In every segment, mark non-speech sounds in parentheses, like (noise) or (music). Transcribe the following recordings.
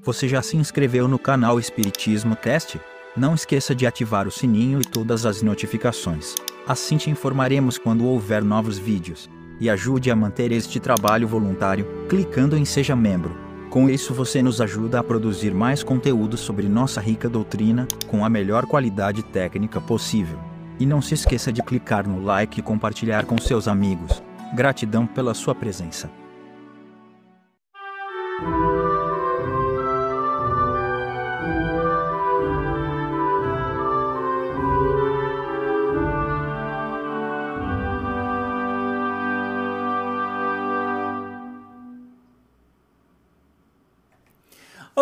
Você já se inscreveu no canal Espiritismo Cast? Não esqueça de ativar o sininho e todas as notificações. Assim te informaremos quando houver novos vídeos. E ajude a manter este trabalho voluntário, clicando em Seja Membro. Com isso você nos ajuda a produzir mais conteúdo sobre nossa rica doutrina, com a melhor qualidade técnica possível. E não se esqueça de clicar no like e compartilhar com seus amigos. Gratidão pela sua presença.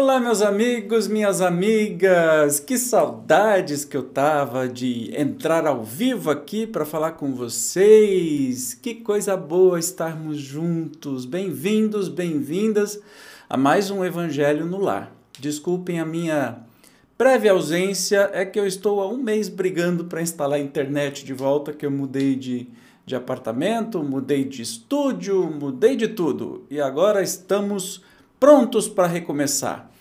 Olá, meus amigos, minhas amigas, que saudades que eu tava de entrar ao vivo aqui para falar com vocês. Que coisa boa estarmos juntos. Bem-vindos, bem-vindas a mais um Evangelho no Lar. Desculpem a minha breve ausência, é que eu estou há um mês brigando para instalar a internet de volta, que eu mudei de, de apartamento, mudei de estúdio, mudei de tudo e agora estamos prontos para recomeçar.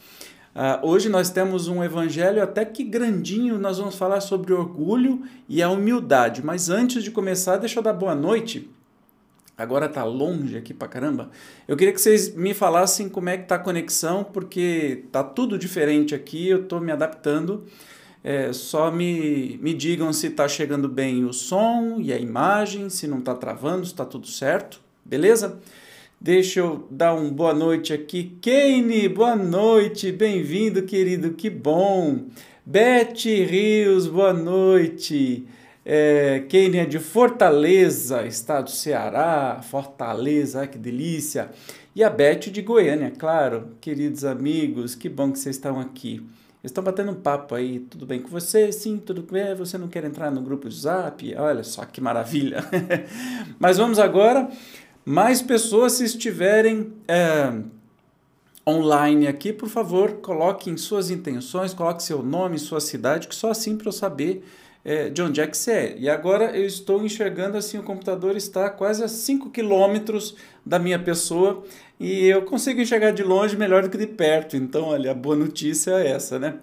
Uh, hoje nós temos um evangelho até que grandinho, nós vamos falar sobre orgulho e a humildade. Mas antes de começar, deixa eu dar boa noite. Agora tá longe aqui pra caramba. Eu queria que vocês me falassem como é que tá a conexão, porque tá tudo diferente aqui, eu tô me adaptando. É, só me, me digam se tá chegando bem o som e a imagem, se não tá travando, se tá tudo certo, beleza? Deixa eu dar uma boa noite aqui. Kane, boa noite, bem-vindo, querido, que bom. Beth Rios, boa noite. É, Kane é de Fortaleza, estado do Ceará. Fortaleza, que delícia. E a Beth de Goiânia, claro. Queridos amigos, que bom que vocês estão aqui. Estão batendo um papo aí, tudo bem com você? Sim, tudo bem. Você não quer entrar no grupo de zap? Olha só que maravilha. (laughs) Mas vamos agora mais pessoas, se estiverem é, online aqui, por favor, coloquem suas intenções, coloque seu nome, sua cidade, que só assim para eu saber é, de onde é que você é. E agora eu estou enxergando assim, o computador está quase a 5 quilômetros da minha pessoa e eu consigo enxergar de longe melhor do que de perto. Então, olha, a boa notícia é essa, né?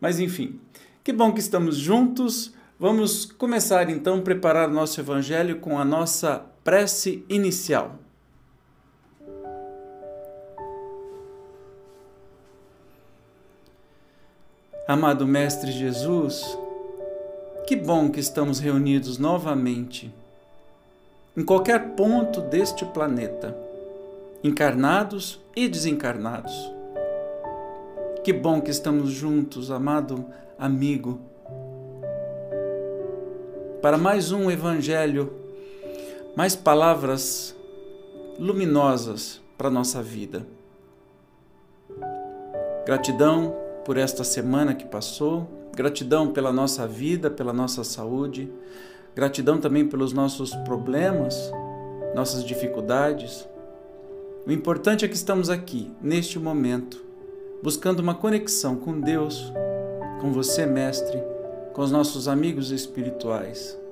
Mas enfim, que bom que estamos juntos. Vamos começar então a preparar o nosso evangelho com a nossa prece inicial. Amado Mestre Jesus, que bom que estamos reunidos novamente, em qualquer ponto deste planeta, encarnados e desencarnados. Que bom que estamos juntos, amado amigo, para mais um Evangelho mais palavras luminosas para a nossa vida. Gratidão por esta semana que passou, gratidão pela nossa vida, pela nossa saúde, gratidão também pelos nossos problemas, nossas dificuldades. O importante é que estamos aqui, neste momento, buscando uma conexão com Deus, com você, Mestre, com os nossos amigos espirituais.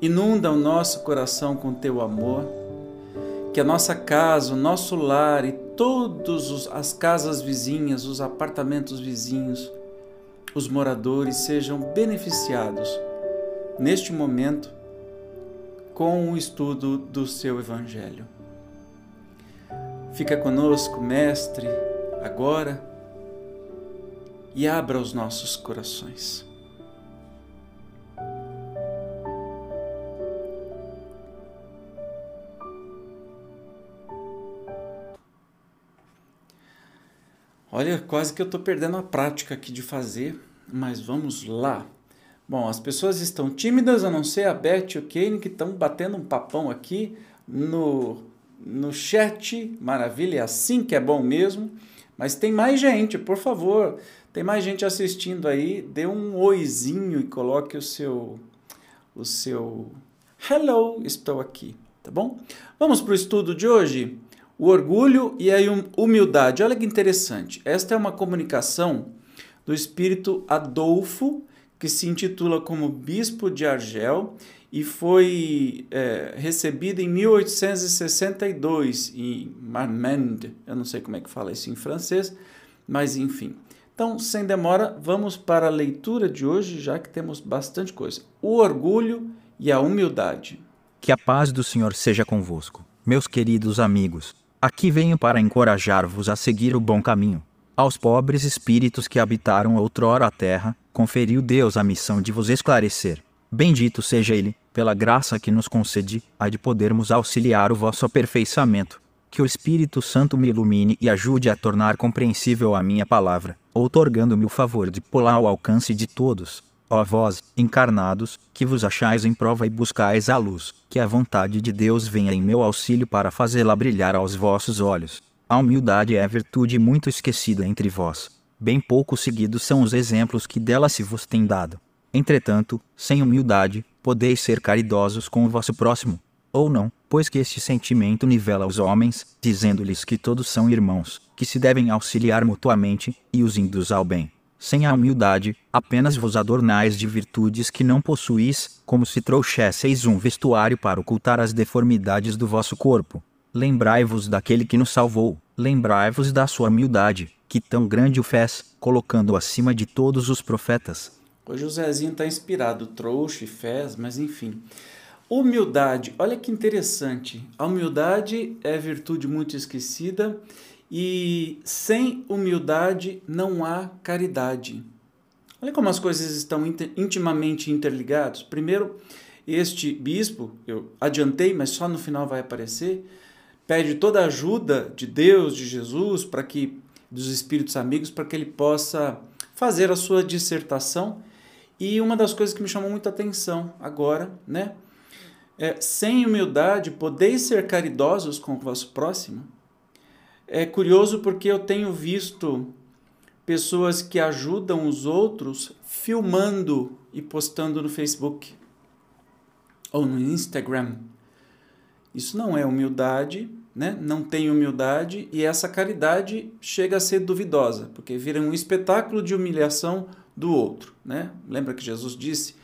Inunda o nosso coração com teu amor, que a nossa casa, o nosso lar e todas as casas vizinhas, os apartamentos vizinhos, os moradores sejam beneficiados neste momento com o estudo do seu Evangelho. Fica conosco, Mestre, agora e abra os nossos corações. Olha, quase que eu estou perdendo a prática aqui de fazer, mas vamos lá. Bom, as pessoas estão tímidas, a não ser a Beth e o Kane, que estão batendo um papão aqui no, no chat. Maravilha, é assim que é bom mesmo. Mas tem mais gente, por favor. Tem mais gente assistindo aí. Dê um oizinho e coloque o seu o seu hello, estou aqui, tá bom? Vamos para o estudo de hoje. O orgulho e a humildade. Olha que interessante. Esta é uma comunicação do espírito Adolfo, que se intitula como Bispo de Argel e foi é, recebida em 1862 em Marmande, eu não sei como é que fala isso em francês, mas enfim. Então, sem demora, vamos para a leitura de hoje, já que temos bastante coisa. O orgulho e a humildade. Que a paz do Senhor seja convosco, meus queridos amigos. Aqui venho para encorajar-vos a seguir o bom caminho. Aos pobres espíritos que habitaram outrora a terra, conferiu Deus a missão de vos esclarecer. Bendito seja Ele, pela graça que nos concede, a de podermos auxiliar o vosso aperfeiçoamento. Que o Espírito Santo me ilumine e ajude a tornar compreensível a minha palavra, outorgando-me o favor de pô-la ao alcance de todos. Ó vós, encarnados, que vos achais em prova e buscais a luz, que a vontade de Deus venha em meu auxílio para fazê-la brilhar aos vossos olhos. A humildade é virtude muito esquecida entre vós. Bem pouco seguidos são os exemplos que dela se vos tem dado. Entretanto, sem humildade, podeis ser caridosos com o vosso próximo, ou não, pois que este sentimento nivela os homens, dizendo-lhes que todos são irmãos, que se devem auxiliar mutuamente, e os induz ao bem. Sem a humildade, apenas vos adornais de virtudes que não possuís, como se trouxesseis um vestuário para ocultar as deformidades do vosso corpo. Lembrai-vos daquele que nos salvou, lembrai-vos da sua humildade, que tão grande o fez, colocando acima de todos os profetas, o Zezinho está inspirado, trouxa e fez, mas enfim. Humildade, olha que interessante. A humildade é virtude muito esquecida e sem humildade não há caridade. Olha como as coisas estão intimamente interligadas. Primeiro, este bispo, eu adiantei, mas só no final vai aparecer, pede toda a ajuda de Deus, de Jesus, para que dos espíritos amigos, para que ele possa fazer a sua dissertação e uma das coisas que me chamou muita atenção agora, né? É, sem humildade, podeis ser caridosos com o vosso próximo? É curioso porque eu tenho visto pessoas que ajudam os outros filmando e postando no Facebook ou no Instagram. Isso não é humildade, né? não tem humildade e essa caridade chega a ser duvidosa, porque vira um espetáculo de humilhação do outro. Né? Lembra que Jesus disse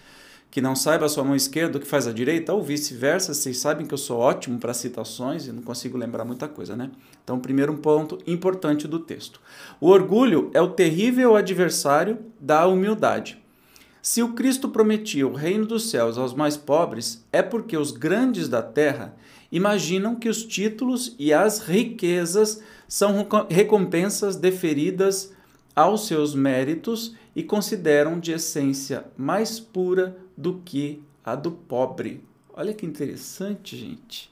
que não saiba a sua mão esquerda o que faz a direita, ou vice-versa. Vocês sabem que eu sou ótimo para citações e não consigo lembrar muita coisa, né? Então, primeiro ponto importante do texto. O orgulho é o terrível adversário da humildade. Se o Cristo prometia o reino dos céus aos mais pobres, é porque os grandes da terra imaginam que os títulos e as riquezas são recompensas deferidas aos seus méritos e consideram de essência mais pura do que a do pobre. Olha que interessante, gente.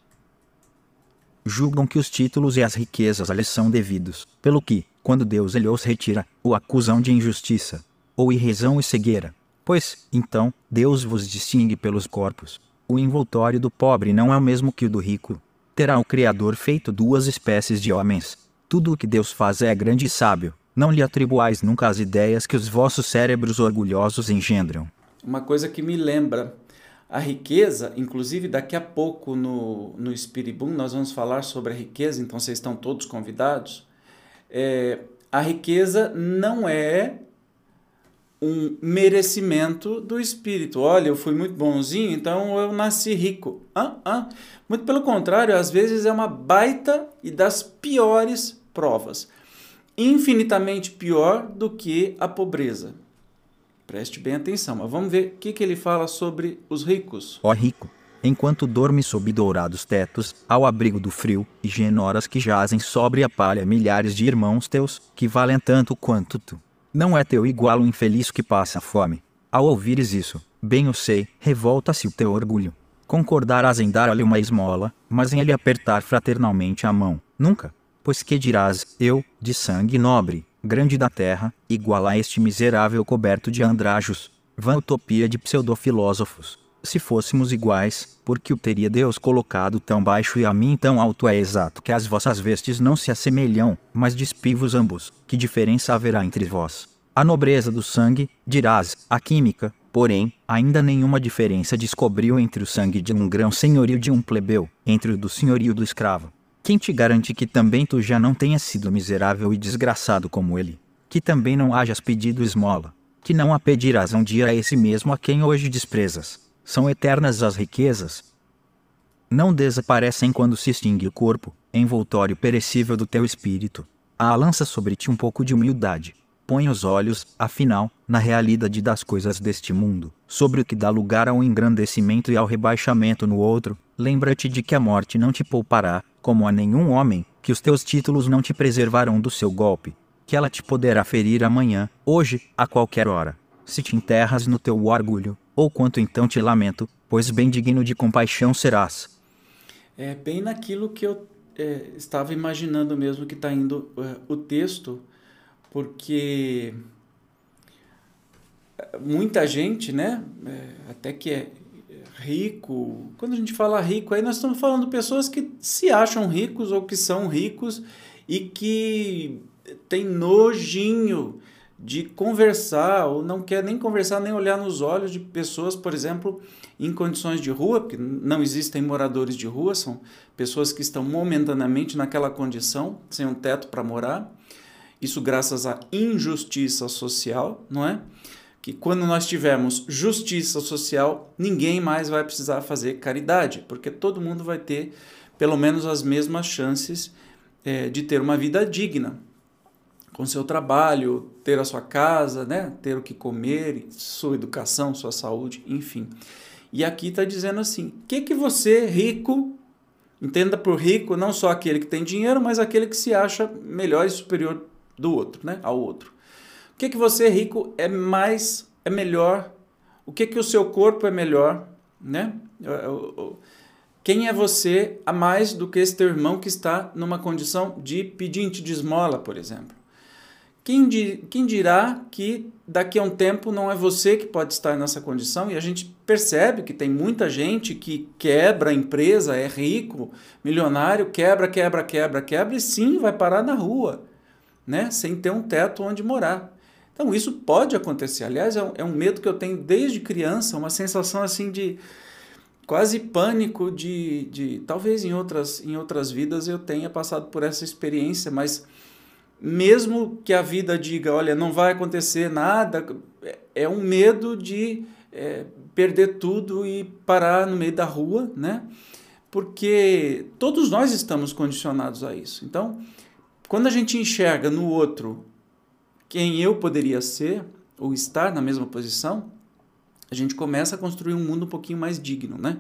Julgam que os títulos e as riquezas lhes são devidos, pelo que, quando Deus lhe os retira, o acusam de injustiça, ou irrisão e cegueira. Pois, então, Deus vos distingue pelos corpos. O envoltório do pobre não é o mesmo que o do rico. Terá o Criador feito duas espécies de homens. Tudo o que Deus faz é grande e sábio, não lhe atribuais nunca as ideias que os vossos cérebros orgulhosos engendram. Uma coisa que me lembra a riqueza, inclusive daqui a pouco no, no Spiribum nós vamos falar sobre a riqueza, então vocês estão todos convidados. É, a riqueza não é um merecimento do espírito. Olha, eu fui muito bonzinho, então eu nasci rico. Ah, ah. Muito pelo contrário, às vezes é uma baita e das piores provas infinitamente pior do que a pobreza. Preste bem atenção, mas vamos ver o que, que ele fala sobre os ricos. Ó rico, enquanto dorme sob dourados tetos, ao abrigo do frio, e genoras que jazem sobre a palha milhares de irmãos teus, que valem tanto quanto tu. Não é teu igual o infeliz que passa fome. Ao ouvires isso, bem o sei, revolta-se o teu orgulho. Concordarás em dar-lhe uma esmola, mas em lhe apertar fraternalmente a mão, nunca. Pois que dirás, eu, de sangue nobre, grande da terra, igual a este miserável coberto de andrajos, vã utopia de pseudofilósofos. Se fôssemos iguais, por que o teria Deus colocado tão baixo e a mim tão alto é exato que as vossas vestes não se assemelham, mas despivos ambos, que diferença haverá entre vós? A nobreza do sangue, dirás, a química, porém, ainda nenhuma diferença descobriu entre o sangue de um grão senhorio de um plebeu, entre o do senhorio do escravo. Quem te garante que também tu já não tenhas sido miserável e desgraçado como ele? Que também não hajas pedido esmola? Que não a pedirás um dia a esse mesmo a quem hoje desprezas? São eternas as riquezas. Não desaparecem quando se extingue o corpo, envoltório perecível do teu espírito. A lança sobre ti um pouco de humildade. Põe os olhos, afinal, na realidade das coisas deste mundo, sobre o que dá lugar ao engrandecimento e ao rebaixamento no outro. Lembra-te de que a morte não te poupará, como a nenhum homem, que os teus títulos não te preservarão do seu golpe, que ela te poderá ferir amanhã, hoje, a qualquer hora. Se te enterras no teu orgulho, ou quanto então te lamento, pois bem digno de compaixão serás. É bem naquilo que eu é, estava imaginando mesmo que está indo é, o texto, porque muita gente, né, é, até que é rico, quando a gente fala rico, aí nós estamos falando de pessoas que se acham ricos ou que são ricos e que tem nojinho de conversar ou não quer nem conversar nem olhar nos olhos de pessoas, por exemplo, em condições de rua, porque não existem moradores de rua, são pessoas que estão momentaneamente naquela condição, sem um teto para morar. Isso graças à injustiça social, não é? Que quando nós tivermos justiça social, ninguém mais vai precisar fazer caridade, porque todo mundo vai ter pelo menos as mesmas chances é, de ter uma vida digna com seu trabalho, ter a sua casa, né? ter o que comer, sua educação, sua saúde, enfim. E aqui está dizendo assim: o que, que você, rico, entenda por rico não só aquele que tem dinheiro, mas aquele que se acha melhor e superior do outro, né? ao outro. O que, que você, rico, é mais, é melhor? O que, que o seu corpo é melhor? Né? Quem é você a mais do que esse teu irmão que está numa condição de pedinte de esmola, por exemplo? Quem, di, quem dirá que daqui a um tempo não é você que pode estar nessa condição? E a gente percebe que tem muita gente que quebra a empresa, é rico, milionário, quebra, quebra, quebra, quebra e sim vai parar na rua, né? sem ter um teto onde morar. Então isso pode acontecer. Aliás, é um, é um medo que eu tenho desde criança, uma sensação assim de quase pânico de, de talvez em outras, em outras vidas eu tenha passado por essa experiência, mas mesmo que a vida diga, olha, não vai acontecer nada, é um medo de é, perder tudo e parar no meio da rua, né? Porque todos nós estamos condicionados a isso. Então, quando a gente enxerga no outro quem eu poderia ser ou estar na mesma posição, a gente começa a construir um mundo um pouquinho mais digno, né?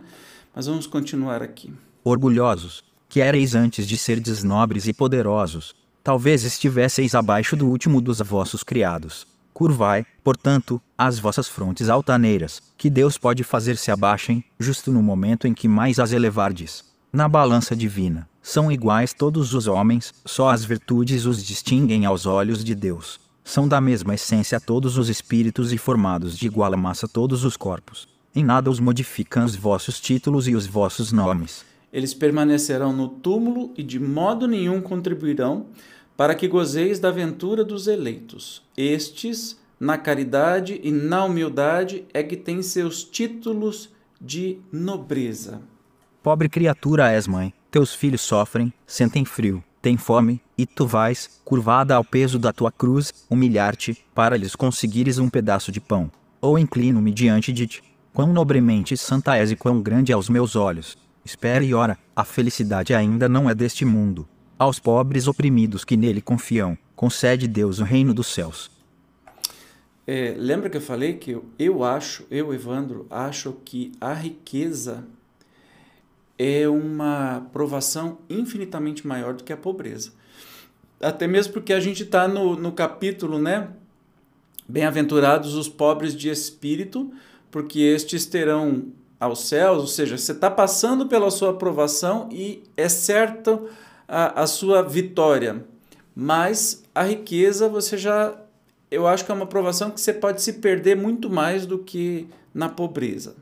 Mas vamos continuar aqui. Orgulhosos, que erais antes de ser desnobres e poderosos, talvez estivesseis abaixo do último dos vossos criados. Curvai, portanto, as vossas frontes altaneiras, que Deus pode fazer se abaixem, justo no momento em que mais as elevardes. Na balança divina, são iguais todos os homens, só as virtudes os distinguem aos olhos de Deus. São da mesma essência todos os espíritos e formados de igual massa todos os corpos. Em nada os modificam os vossos títulos e os vossos nomes. Eles permanecerão no túmulo e de modo nenhum contribuirão para que gozeis da ventura dos eleitos. Estes, na caridade e na humildade, é que têm seus títulos de nobreza. Pobre criatura és, mãe, teus filhos sofrem, sentem frio, têm fome, e tu vais, curvada ao peso da tua cruz, humilhar-te, para lhes conseguires um pedaço de pão. Ou inclino-me diante de ti. Quão nobremente santa és e quão grande aos meus olhos. Espera e ora, a felicidade ainda não é deste mundo. Aos pobres oprimidos que nele confiam, concede Deus o reino dos céus. É, lembra que eu falei que eu, eu acho, eu, Evandro, acho que a riqueza é uma provação infinitamente maior do que a pobreza. Até mesmo porque a gente está no, no capítulo, né? Bem-aventurados os pobres de espírito, porque estes terão aos céus, ou seja, você está passando pela sua aprovação e é certo a, a sua vitória. Mas a riqueza você já. Eu acho que é uma provação que você pode se perder muito mais do que na pobreza.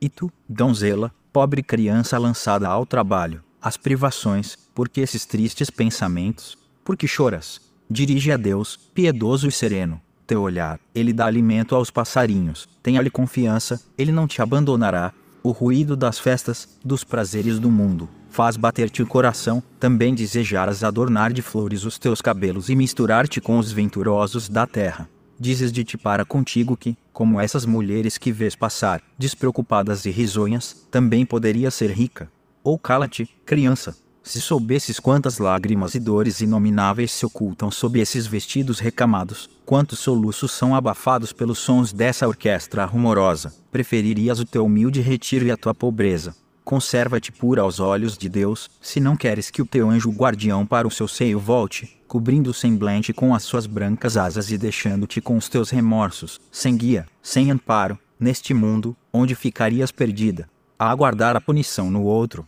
E tu, donzela, pobre criança lançada ao trabalho, às privações, porque esses tristes pensamentos? Por que choras? Dirige a Deus, piedoso e sereno, teu olhar, ele dá alimento aos passarinhos, tenha-lhe confiança, ele não te abandonará. O ruído das festas, dos prazeres do mundo, faz bater-te o coração, também desejaras adornar de flores os teus cabelos e misturar-te com os venturosos da terra. Dizes de ti para contigo que, como essas mulheres que vês passar, despreocupadas e risonhas, também poderia ser rica. Ou cala-te, criança. Se soubesses quantas lágrimas e dores inomináveis se ocultam sob esses vestidos recamados, quantos soluços são abafados pelos sons dessa orquestra rumorosa, preferirias o teu humilde retiro e a tua pobreza. Conserva-te pura aos olhos de Deus, se não queres que o teu anjo guardião para o seu seio volte, cobrindo o semblante com as suas brancas asas e deixando-te com os teus remorsos, sem guia, sem amparo, neste mundo, onde ficarias perdida, a aguardar a punição no outro.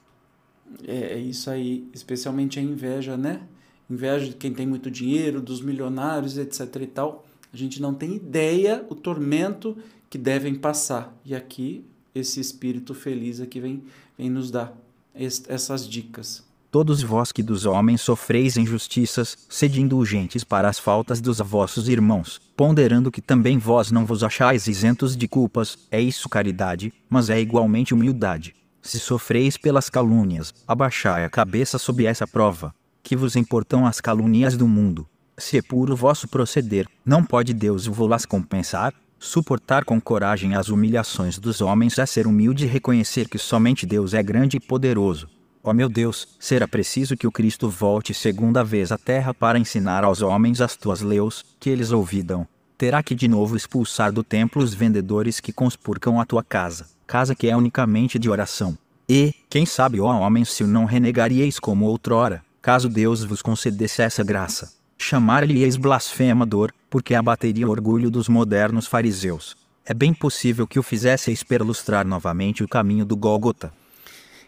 É, é isso aí, especialmente a inveja, né? Inveja de quem tem muito dinheiro, dos milionários, etc e tal. A gente não tem ideia o tormento que devem passar. E aqui esse espírito feliz aqui vem, vem nos dar essas dicas. Todos vós que dos homens sofreis injustiças, sede indulgentes para as faltas dos vossos irmãos, ponderando que também vós não vos achais isentos de culpas, é isso caridade, mas é igualmente humildade. Se sofreis pelas calúnias, abaixai a cabeça sob essa prova. Que vos importam as calúnias do mundo? Se é puro vosso proceder, não pode Deus vô-las compensar? Suportar com coragem as humilhações dos homens é ser humilde e reconhecer que somente Deus é grande e poderoso. Ó oh meu Deus, será preciso que o Cristo volte segunda vez à terra para ensinar aos homens as tuas leis, que eles ouvidam. Terá que de novo expulsar do templo os vendedores que conspurcam a tua casa, casa que é unicamente de oração. E, quem sabe, ó homens, se o não renegaríeis como outrora, caso Deus vos concedesse essa graça chamar-lhe-eis blasfemador, porque abateria o orgulho dos modernos fariseus. É bem possível que o fizesseis perlustrar novamente o caminho do Gólgota.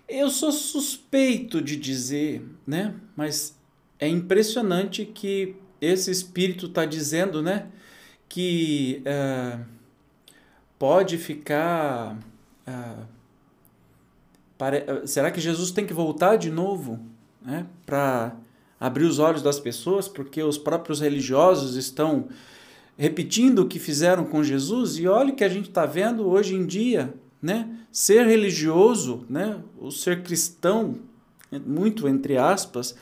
Eu sou suspeito de dizer, né? Mas é impressionante que esse espírito está dizendo, né? Que uh, pode ficar. Uh, pare... Será que Jesus tem que voltar de novo, né? Para abrir os olhos das pessoas, porque os próprios religiosos estão repetindo o que fizeram com Jesus, e olha o que a gente está vendo hoje em dia, né? Ser religioso, né? o ser cristão, muito entre aspas,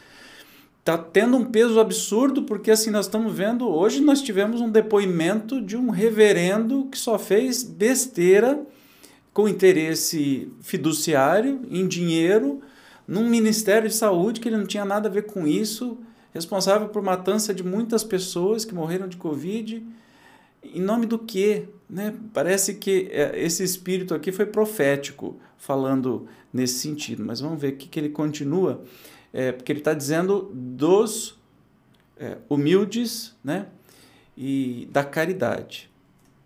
está tendo um peso absurdo, porque assim nós estamos vendo, hoje nós tivemos um depoimento de um reverendo que só fez besteira com interesse fiduciário em dinheiro, num Ministério de Saúde que ele não tinha nada a ver com isso, responsável por matança de muitas pessoas que morreram de Covid. Em nome do quê? Né? Parece que é, esse espírito aqui foi profético, falando nesse sentido. Mas vamos ver o que, ele continua, é, porque ele está dizendo dos é, humildes né? e da caridade.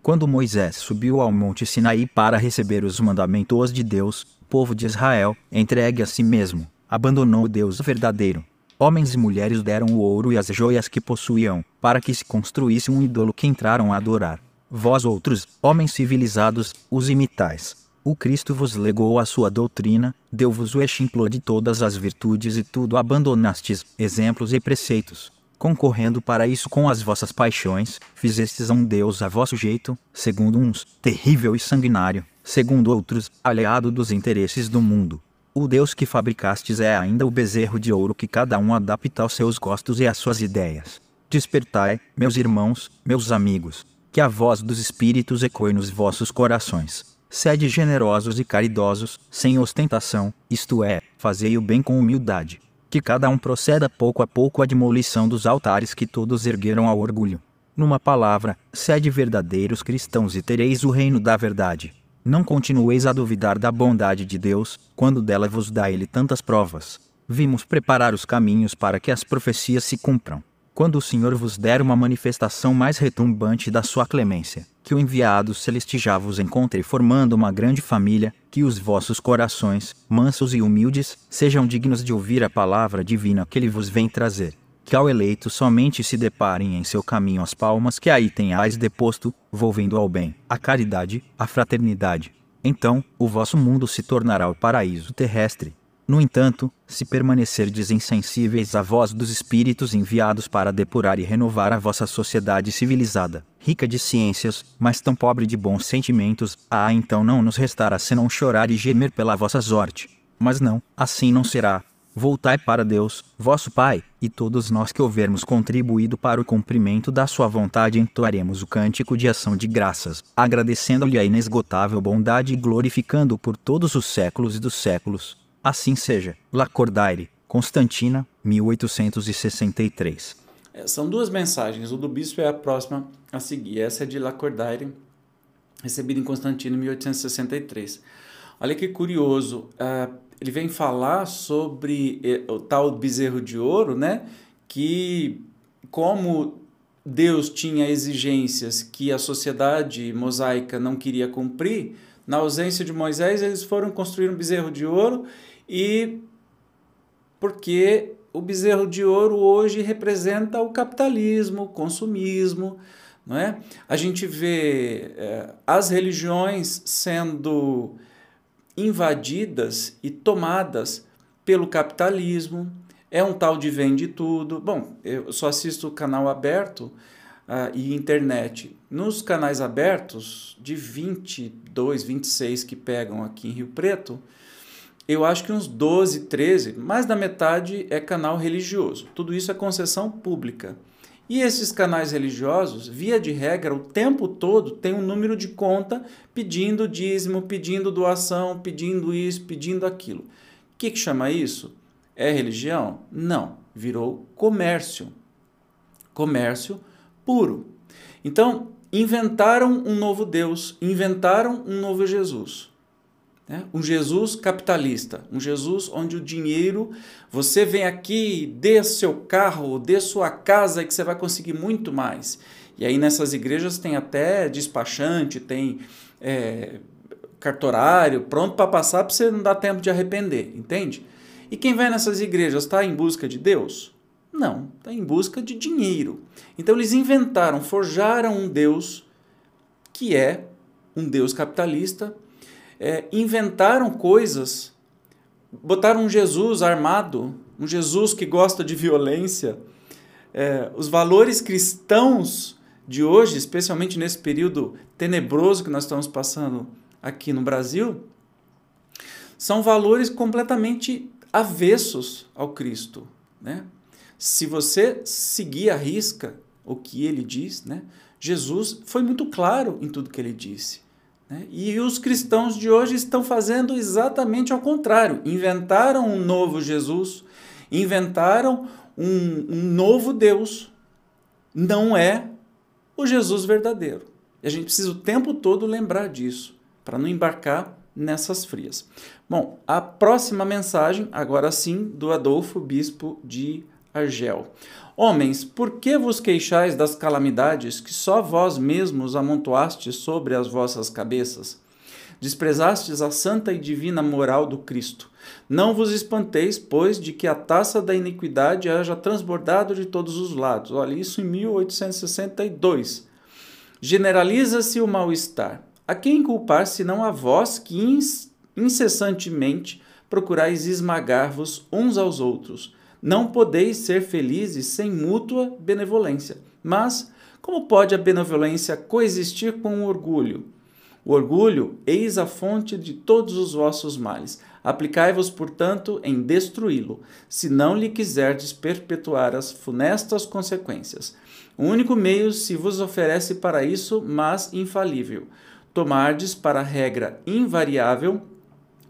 Quando Moisés subiu ao monte Sinaí para receber os mandamentos de Deus, povo de Israel, entregue a si mesmo, abandonou o Deus verdadeiro. Homens e mulheres deram o ouro e as joias que possuíam, para que se construísse um ídolo que entraram a adorar. Vós outros, homens civilizados, os imitais. O Cristo vos legou a sua doutrina, deu-vos o exemplo de todas as virtudes e tudo abandonastes, exemplos e preceitos. Concorrendo para isso com as vossas paixões, fizestes a um Deus a vosso jeito, segundo uns, terrível e sanguinário, segundo outros, aliado dos interesses do mundo. O Deus que fabricastes é ainda o bezerro de ouro que cada um adapta aos seus gostos e às suas ideias. Despertai, meus irmãos, meus amigos, que a voz dos espíritos ecoe nos vossos corações. Sede generosos e caridosos, sem ostentação, isto é, fazei o bem com humildade. Que cada um proceda pouco a pouco à demolição dos altares que todos ergueram ao orgulho. Numa palavra, sede verdadeiros cristãos e tereis o reino da verdade. Não continueis a duvidar da bondade de Deus, quando dela vos dá ele tantas provas. Vimos preparar os caminhos para que as profecias se cumpram. Quando o Senhor vos der uma manifestação mais retumbante da sua clemência, que o enviado celeste já vos encontre formando uma grande família, que os vossos corações, mansos e humildes, sejam dignos de ouvir a palavra divina que ele vos vem trazer que ao eleito somente se deparem em seu caminho as palmas que aí tenhais deposto, volvendo ao bem, à caridade, à fraternidade. Então, o vosso mundo se tornará o paraíso terrestre. No entanto, se permanecerdes insensíveis à voz dos espíritos enviados para depurar e renovar a vossa sociedade civilizada, rica de ciências, mas tão pobre de bons sentimentos, ah, então não nos restará senão chorar e gemer pela vossa sorte. Mas não, assim não será. Voltai para Deus, vosso Pai, e todos nós que houvermos contribuído para o cumprimento da Sua vontade entoaremos o cântico de ação de graças, agradecendo-lhe a inesgotável bondade e glorificando-o por todos os séculos dos séculos. Assim seja. Lacordaire, Constantina, 1863. É, são duas mensagens. O do bispo é a próxima a seguir. Essa é de Lacordaire, recebida em Constantina, em 1863. Olha que curioso. Uh, ele vem falar sobre eh, o tal bezerro de ouro, né? Que como Deus tinha exigências que a sociedade mosaica não queria cumprir, na ausência de Moisés, eles foram construir um bezerro de ouro e porque o bezerro de ouro hoje representa o capitalismo, o consumismo, não é? A gente vê é, as religiões sendo invadidas e tomadas pelo capitalismo. É um tal de vende tudo. Bom, eu só assisto o canal aberto uh, e internet. Nos canais abertos, de 22, 26 que pegam aqui em Rio Preto, eu acho que uns 12, 13, mais da metade é canal religioso. Tudo isso é concessão pública. E esses canais religiosos, via de regra, o tempo todo tem um número de conta pedindo dízimo, pedindo doação, pedindo isso, pedindo aquilo. O que, que chama isso? É religião? Não, virou comércio. Comércio puro. Então, inventaram um novo Deus, inventaram um novo Jesus. Né? Um Jesus capitalista, um Jesus onde o dinheiro, você vem aqui, dê seu carro, dê sua casa, que você vai conseguir muito mais. E aí nessas igrejas tem até despachante, tem é, cartorário, pronto para passar para você não dar tempo de arrepender, entende? E quem vai nessas igrejas está em busca de Deus? Não, está em busca de dinheiro. Então eles inventaram, forjaram um Deus que é um Deus capitalista, é, inventaram coisas, botaram um Jesus armado, um Jesus que gosta de violência. É, os valores cristãos de hoje, especialmente nesse período tenebroso que nós estamos passando aqui no Brasil, são valores completamente avessos ao Cristo. Né? Se você seguir a risca o que ele diz, né? Jesus foi muito claro em tudo que ele disse. Né? E os cristãos de hoje estão fazendo exatamente ao contrário. Inventaram um novo Jesus, inventaram um, um novo Deus. Não é o Jesus verdadeiro. E a gente precisa o tempo todo lembrar disso, para não embarcar nessas frias. Bom, a próxima mensagem, agora sim, do Adolfo, bispo de Argel. Homens, por que vos queixais das calamidades que só vós mesmos amontoastes sobre as vossas cabeças? Desprezastes a santa e divina moral do Cristo. Não vos espanteis, pois, de que a taça da iniquidade haja transbordado de todos os lados. Olha, isso em 1862. Generaliza-se o mal-estar. A quem culpar, senão a vós que incessantemente procurais esmagar-vos uns aos outros? Não podeis ser felizes sem mútua benevolência. Mas como pode a benevolência coexistir com o orgulho? O orgulho, eis a fonte de todos os vossos males. Aplicai-vos, portanto, em destruí-lo, se não lhe quiserdes perpetuar as funestas consequências. O único meio se vos oferece para isso, mas infalível. Tomardes para regra invariável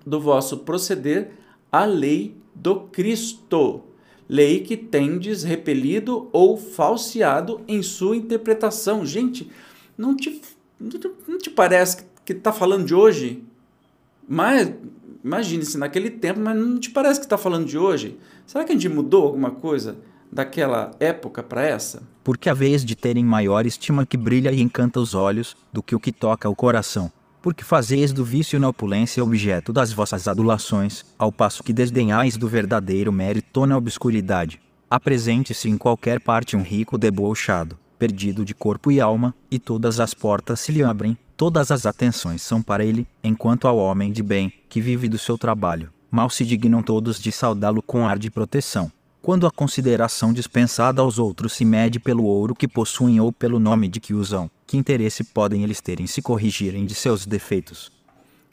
do vosso proceder a lei do Cristo lei que tendes repelido ou falseado em sua interpretação. Gente, não te, não te parece que está falando de hoje? Mas imagine-se naquele tempo, mas não te parece que está falando de hoje? Será que a gente mudou alguma coisa daquela época para essa? Porque a vez de terem maior estima que brilha e encanta os olhos do que o que toca o coração porque fazeis do vício na opulência objeto das vossas adulações, ao passo que desdenhais do verdadeiro mérito na obscuridade. Apresente-se em qualquer parte um rico debochado, perdido de corpo e alma, e todas as portas se lhe abrem, todas as atenções são para ele, enquanto ao homem de bem, que vive do seu trabalho, mal se dignam todos de saudá-lo com ar de proteção. Quando a consideração dispensada aos outros se mede pelo ouro que possuem ou pelo nome de que usam, que interesse podem eles ter em se corrigirem de seus defeitos?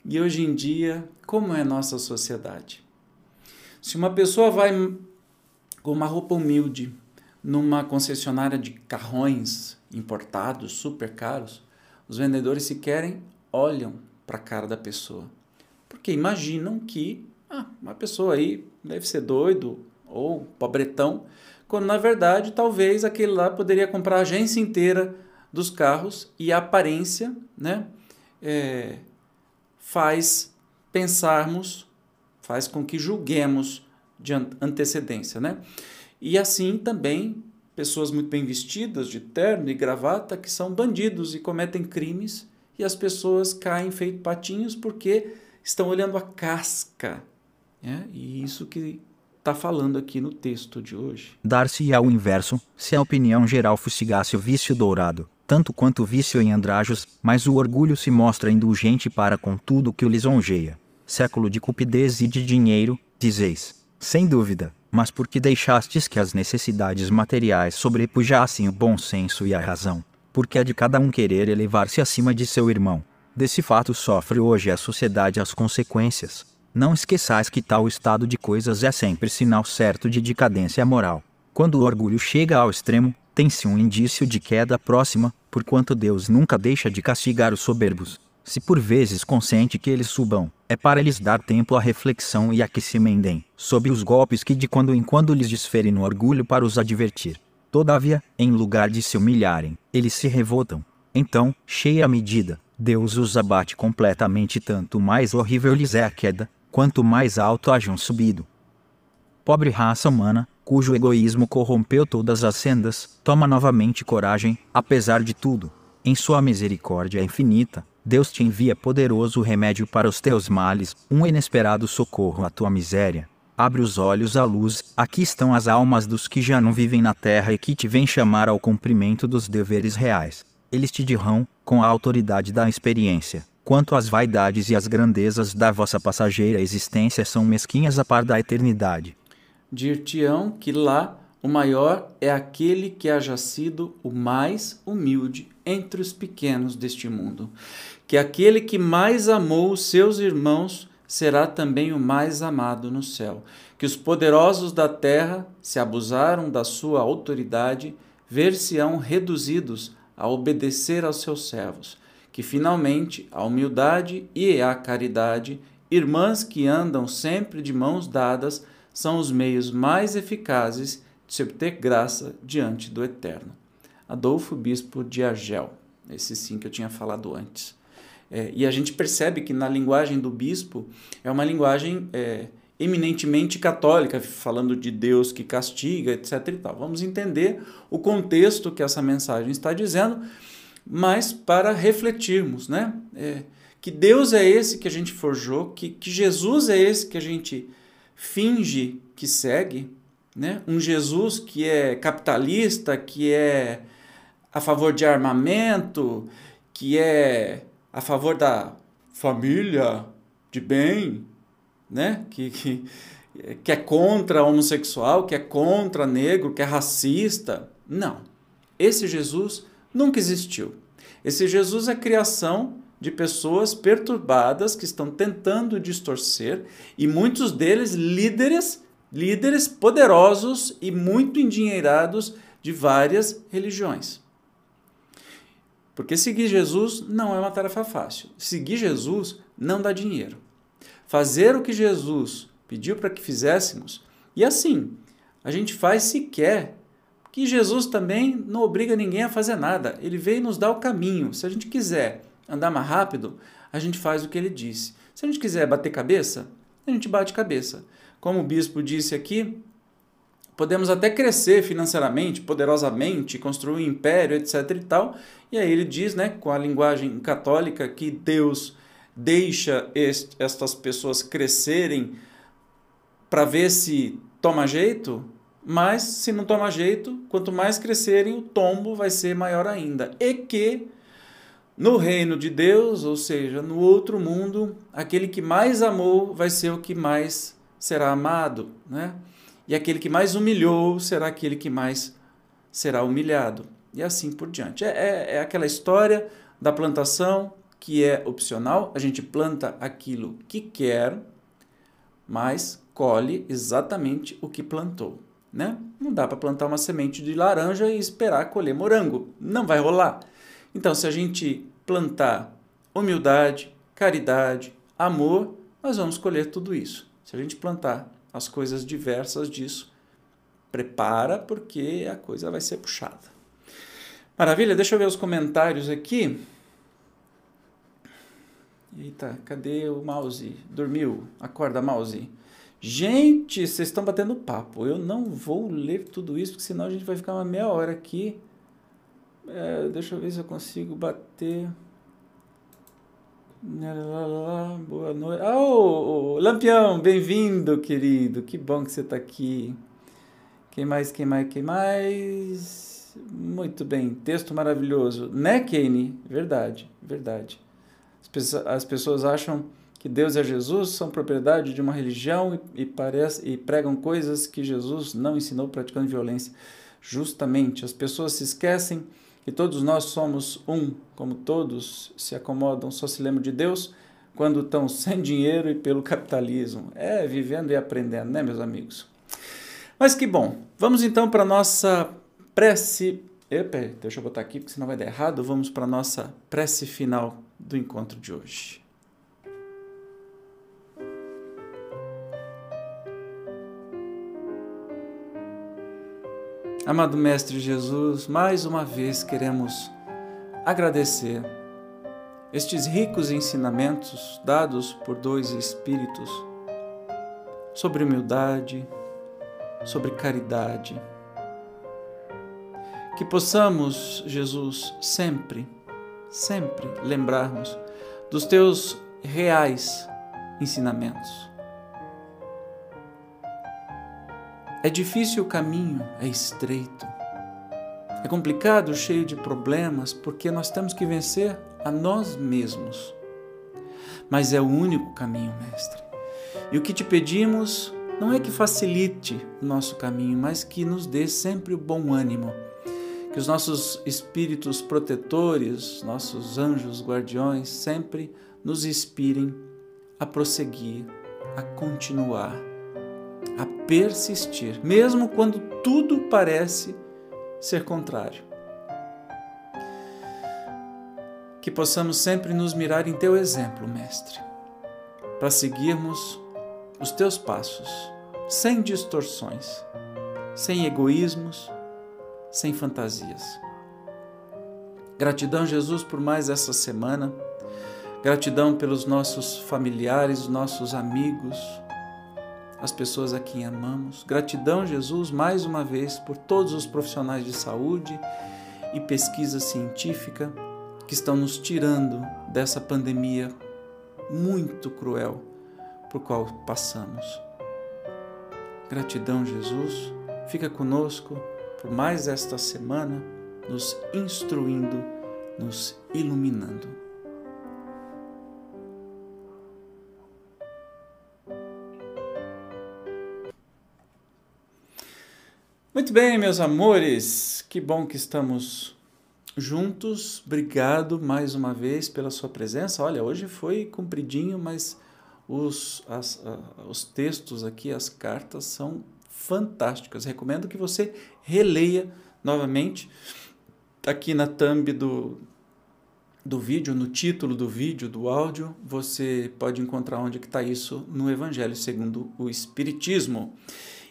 E hoje em dia, como é nossa sociedade? Se uma pessoa vai com uma roupa humilde numa concessionária de carrões importados, super caros, os vendedores se querem olham para a cara da pessoa. Porque imaginam que ah, uma pessoa aí deve ser doido ou pobretão, quando na verdade talvez aquele lá poderia comprar a agência inteira dos carros e a aparência né, é, faz pensarmos, faz com que julguemos de antecedência. Né? E assim também pessoas muito bem vestidas, de terno e gravata, que são bandidos e cometem crimes, e as pessoas caem feito patinhos porque estão olhando a casca. Né? E isso que está falando aqui no texto de hoje. Dar-se ao inverso, se a opinião geral fustigasse o vício dourado, tanto quanto o vício em andrajos, mas o orgulho se mostra indulgente para com tudo que o lisonjeia. Século de cupidez e de dinheiro, dizeis. Sem dúvida, mas porque deixastes que as necessidades materiais sobrepujassem o bom senso e a razão, porque é de cada um querer elevar-se acima de seu irmão. Desse fato sofre hoje a sociedade as consequências. Não esqueçais que tal estado de coisas é sempre sinal certo de decadência moral. Quando o orgulho chega ao extremo, tem-se um indício de queda próxima, porquanto Deus nunca deixa de castigar os soberbos. Se por vezes consente que eles subam, é para lhes dar tempo à reflexão e a que se emendem, sob os golpes que de quando em quando lhes desferem no orgulho para os advertir. Todavia, em lugar de se humilharem, eles se revoltam. Então, cheia a medida, Deus os abate completamente, tanto mais horrível lhes é a queda, quanto mais alto hajam subido. Pobre raça humana, cujo egoísmo corrompeu todas as sendas, toma novamente coragem, apesar de tudo. Em sua misericórdia infinita, Deus te envia poderoso remédio para os teus males, um inesperado socorro à tua miséria. Abre os olhos à luz, aqui estão as almas dos que já não vivem na terra e que te vêm chamar ao cumprimento dos deveres reais. Eles te dirão, com a autoridade da experiência, quanto às vaidades e às grandezas da vossa passageira existência são mesquinhas a par da eternidade. Dir-te-ão que lá o maior é aquele que haja sido o mais humilde entre os pequenos deste mundo, que aquele que mais amou os seus irmãos será também o mais amado no céu, que os poderosos da terra, se abusaram da sua autoridade, ver-se-ão reduzidos a obedecer aos seus servos que finalmente a humildade e a caridade, irmãs que andam sempre de mãos dadas, são os meios mais eficazes de se obter graça diante do Eterno. Adolfo Bispo de Argel, esse sim que eu tinha falado antes. É, e a gente percebe que na linguagem do bispo é uma linguagem é, eminentemente católica, falando de Deus que castiga, etc. E tal. Vamos entender o contexto que essa mensagem está dizendo mas para refletirmos, né? É, que Deus é esse que a gente forjou, que, que Jesus é esse que a gente finge que segue, né? Um Jesus que é capitalista, que é a favor de armamento, que é a favor da família de bem, né? Que, que, que é contra homossexual, que é contra negro, que é racista. Não. Esse Jesus nunca existiu. Esse Jesus é criação de pessoas perturbadas que estão tentando distorcer e muitos deles líderes, líderes poderosos e muito endinheirados de várias religiões. Porque seguir Jesus não é uma tarefa fácil. Seguir Jesus não dá dinheiro. Fazer o que Jesus pediu para que fizéssemos, e assim, a gente faz se quer que Jesus também não obriga ninguém a fazer nada. Ele veio nos dar o caminho. Se a gente quiser andar mais rápido, a gente faz o que ele disse. Se a gente quiser bater cabeça, a gente bate cabeça. Como o bispo disse aqui, podemos até crescer financeiramente, poderosamente, construir um império, etc e tal. E aí ele diz, né, com a linguagem católica, que Deus deixa est estas pessoas crescerem para ver se toma jeito, mas se não tomar jeito, quanto mais crescerem, o tombo vai ser maior ainda. E que no reino de Deus, ou seja, no outro mundo, aquele que mais amou vai ser o que mais será amado, né? E aquele que mais humilhou será aquele que mais será humilhado. E assim por diante. É, é, é aquela história da plantação que é opcional, a gente planta aquilo que quer, mas colhe exatamente o que plantou. Né? Não dá para plantar uma semente de laranja e esperar colher morango. Não vai rolar. Então, se a gente plantar humildade, caridade, amor, nós vamos colher tudo isso. Se a gente plantar as coisas diversas disso, prepara porque a coisa vai ser puxada. Maravilha, deixa eu ver os comentários aqui. Eita, cadê o mouse? Dormiu? Acorda, mouse. Gente, vocês estão batendo papo. Eu não vou ler tudo isso, porque senão a gente vai ficar uma meia hora aqui. É, deixa eu ver se eu consigo bater. Boa noite. Oh, Lampião, bem-vindo, querido. Que bom que você está aqui. Quem mais, quem mais, quem mais? Muito bem, texto maravilhoso. Né, Kane? Verdade, verdade. As pessoas acham que Deus é Jesus, são propriedade de uma religião e, e, parece, e pregam coisas que Jesus não ensinou praticando violência. Justamente, as pessoas se esquecem que todos nós somos um, como todos se acomodam, só se lembram de Deus quando estão (laughs) sem dinheiro e pelo capitalismo. É, vivendo e aprendendo, né, meus amigos? Mas que bom. Vamos então para a nossa prece. Epa, deixa eu botar aqui, porque senão vai dar errado. Vamos para a nossa prece final do encontro de hoje. Amado Mestre Jesus, mais uma vez queremos agradecer estes ricos ensinamentos dados por dois Espíritos sobre humildade, sobre caridade. Que possamos, Jesus, sempre sempre lembrarmos dos teus reais ensinamentos. É difícil o caminho, é estreito. É complicado, cheio de problemas, porque nós temos que vencer a nós mesmos. Mas é o único caminho, Mestre. E o que te pedimos não é que facilite o nosso caminho, mas que nos dê sempre o bom ânimo que os nossos espíritos protetores, nossos anjos guardiões, sempre nos inspirem a prosseguir, a continuar, a persistir, mesmo quando tudo parece ser contrário. Que possamos sempre nos mirar em teu exemplo, Mestre, para seguirmos os teus passos, sem distorções, sem egoísmos sem fantasias. Gratidão, Jesus, por mais essa semana. Gratidão pelos nossos familiares, nossos amigos, as pessoas a quem amamos. Gratidão, Jesus, mais uma vez por todos os profissionais de saúde e pesquisa científica que estão nos tirando dessa pandemia muito cruel por qual passamos. Gratidão, Jesus. Fica conosco por mais esta semana, nos instruindo, nos iluminando. Muito bem, meus amores, que bom que estamos juntos. Obrigado mais uma vez pela sua presença. Olha, hoje foi compridinho, mas os, as, os textos aqui, as cartas, são fantásticas. Recomendo que você releia novamente aqui na thumb do, do vídeo, no título do vídeo, do áudio, você pode encontrar onde está isso no Evangelho segundo o Espiritismo.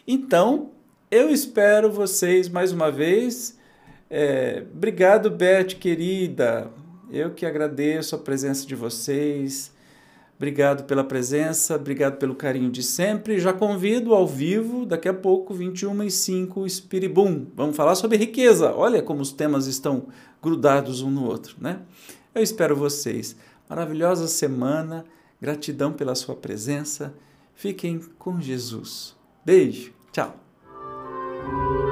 Então, eu espero vocês mais uma vez. É, obrigado, Beth, querida. Eu que agradeço a presença de vocês. Obrigado pela presença, obrigado pelo carinho de sempre. Já convido ao vivo, daqui a pouco, 21 e 5, Espiribum. Vamos falar sobre riqueza. Olha como os temas estão grudados um no outro, né? Eu espero vocês. Maravilhosa semana, gratidão pela sua presença. Fiquem com Jesus. Beijo, tchau. thank you